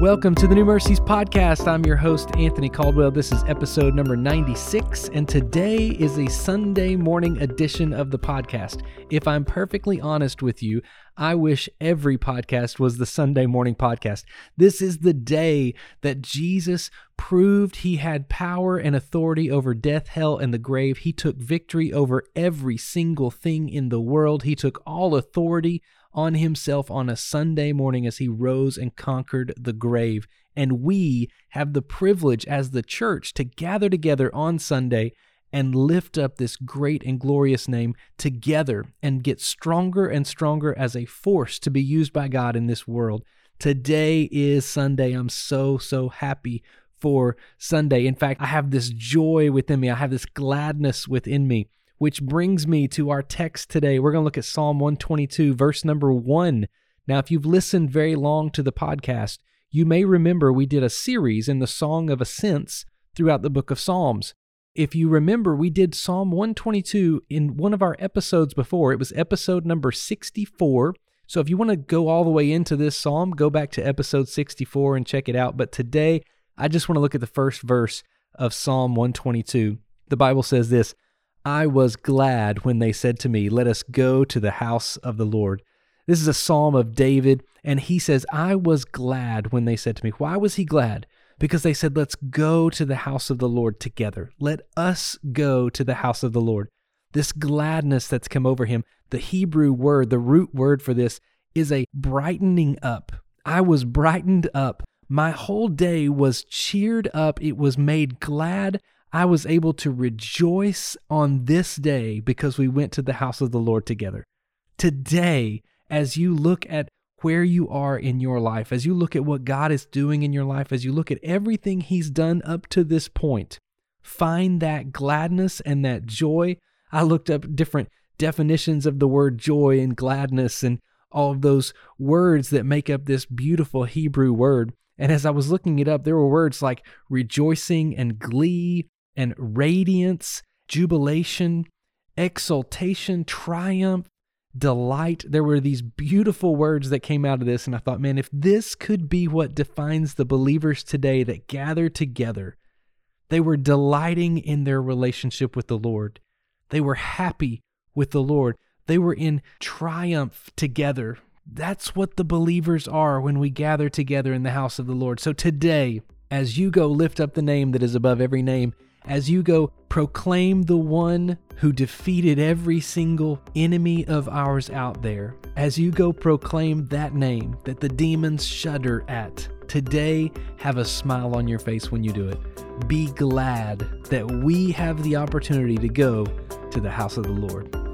Welcome to the New Mercies Podcast. I'm your host, Anthony Caldwell. This is episode number 96, and today is a Sunday morning edition of the podcast. If I'm perfectly honest with you, I wish every podcast was the Sunday morning podcast. This is the day that Jesus proved he had power and authority over death, hell, and the grave. He took victory over every single thing in the world. He took all authority on himself on a Sunday morning as he rose and conquered the grave. And we have the privilege as the church to gather together on Sunday and lift up this great and glorious name together and get stronger and stronger as a force to be used by God in this world. Today is Sunday. I'm so, so happy for Sunday. In fact, I have this joy within me, I have this gladness within me which brings me to our text today. We're going to look at Psalm 122, verse number one. Now, if you've listened very long to the podcast, you may remember we did a series in the Song of Ascents throughout the book of Psalms. If you remember, we did Psalm 122 in one of our episodes before. It was episode number 64. So if you want to go all the way into this psalm, go back to episode 64 and check it out. But today, I just want to look at the first verse of Psalm 122. The Bible says this I was glad when they said to me, Let us go to the house of the Lord. This is a psalm of David, and he says, I was glad when they said to me. Why was he glad? Because they said, Let's go to the house of the Lord together. Let us go to the house of the Lord. This gladness that's come over him, the Hebrew word, the root word for this, is a brightening up. I was brightened up. My whole day was cheered up. It was made glad. I was able to rejoice on this day because we went to the house of the Lord together. Today, as you look at where you are in your life, as you look at what God is doing in your life, as you look at everything He's done up to this point, find that gladness and that joy. I looked up different definitions of the word joy and gladness and all of those words that make up this beautiful Hebrew word. And as I was looking it up, there were words like rejoicing and glee and radiance, jubilation, exultation, triumph, delight. There were these beautiful words that came out of this. And I thought, man, if this could be what defines the believers today that gather together, they were delighting in their relationship with the Lord. They were happy with the Lord. They were in triumph together. That's what the believers are when we gather together in the house of the Lord. So today, as you go lift up the name that is above every name, as you go proclaim the one who defeated every single enemy of ours out there, as you go proclaim that name that the demons shudder at. Today, have a smile on your face when you do it. Be glad that we have the opportunity to go to the house of the Lord.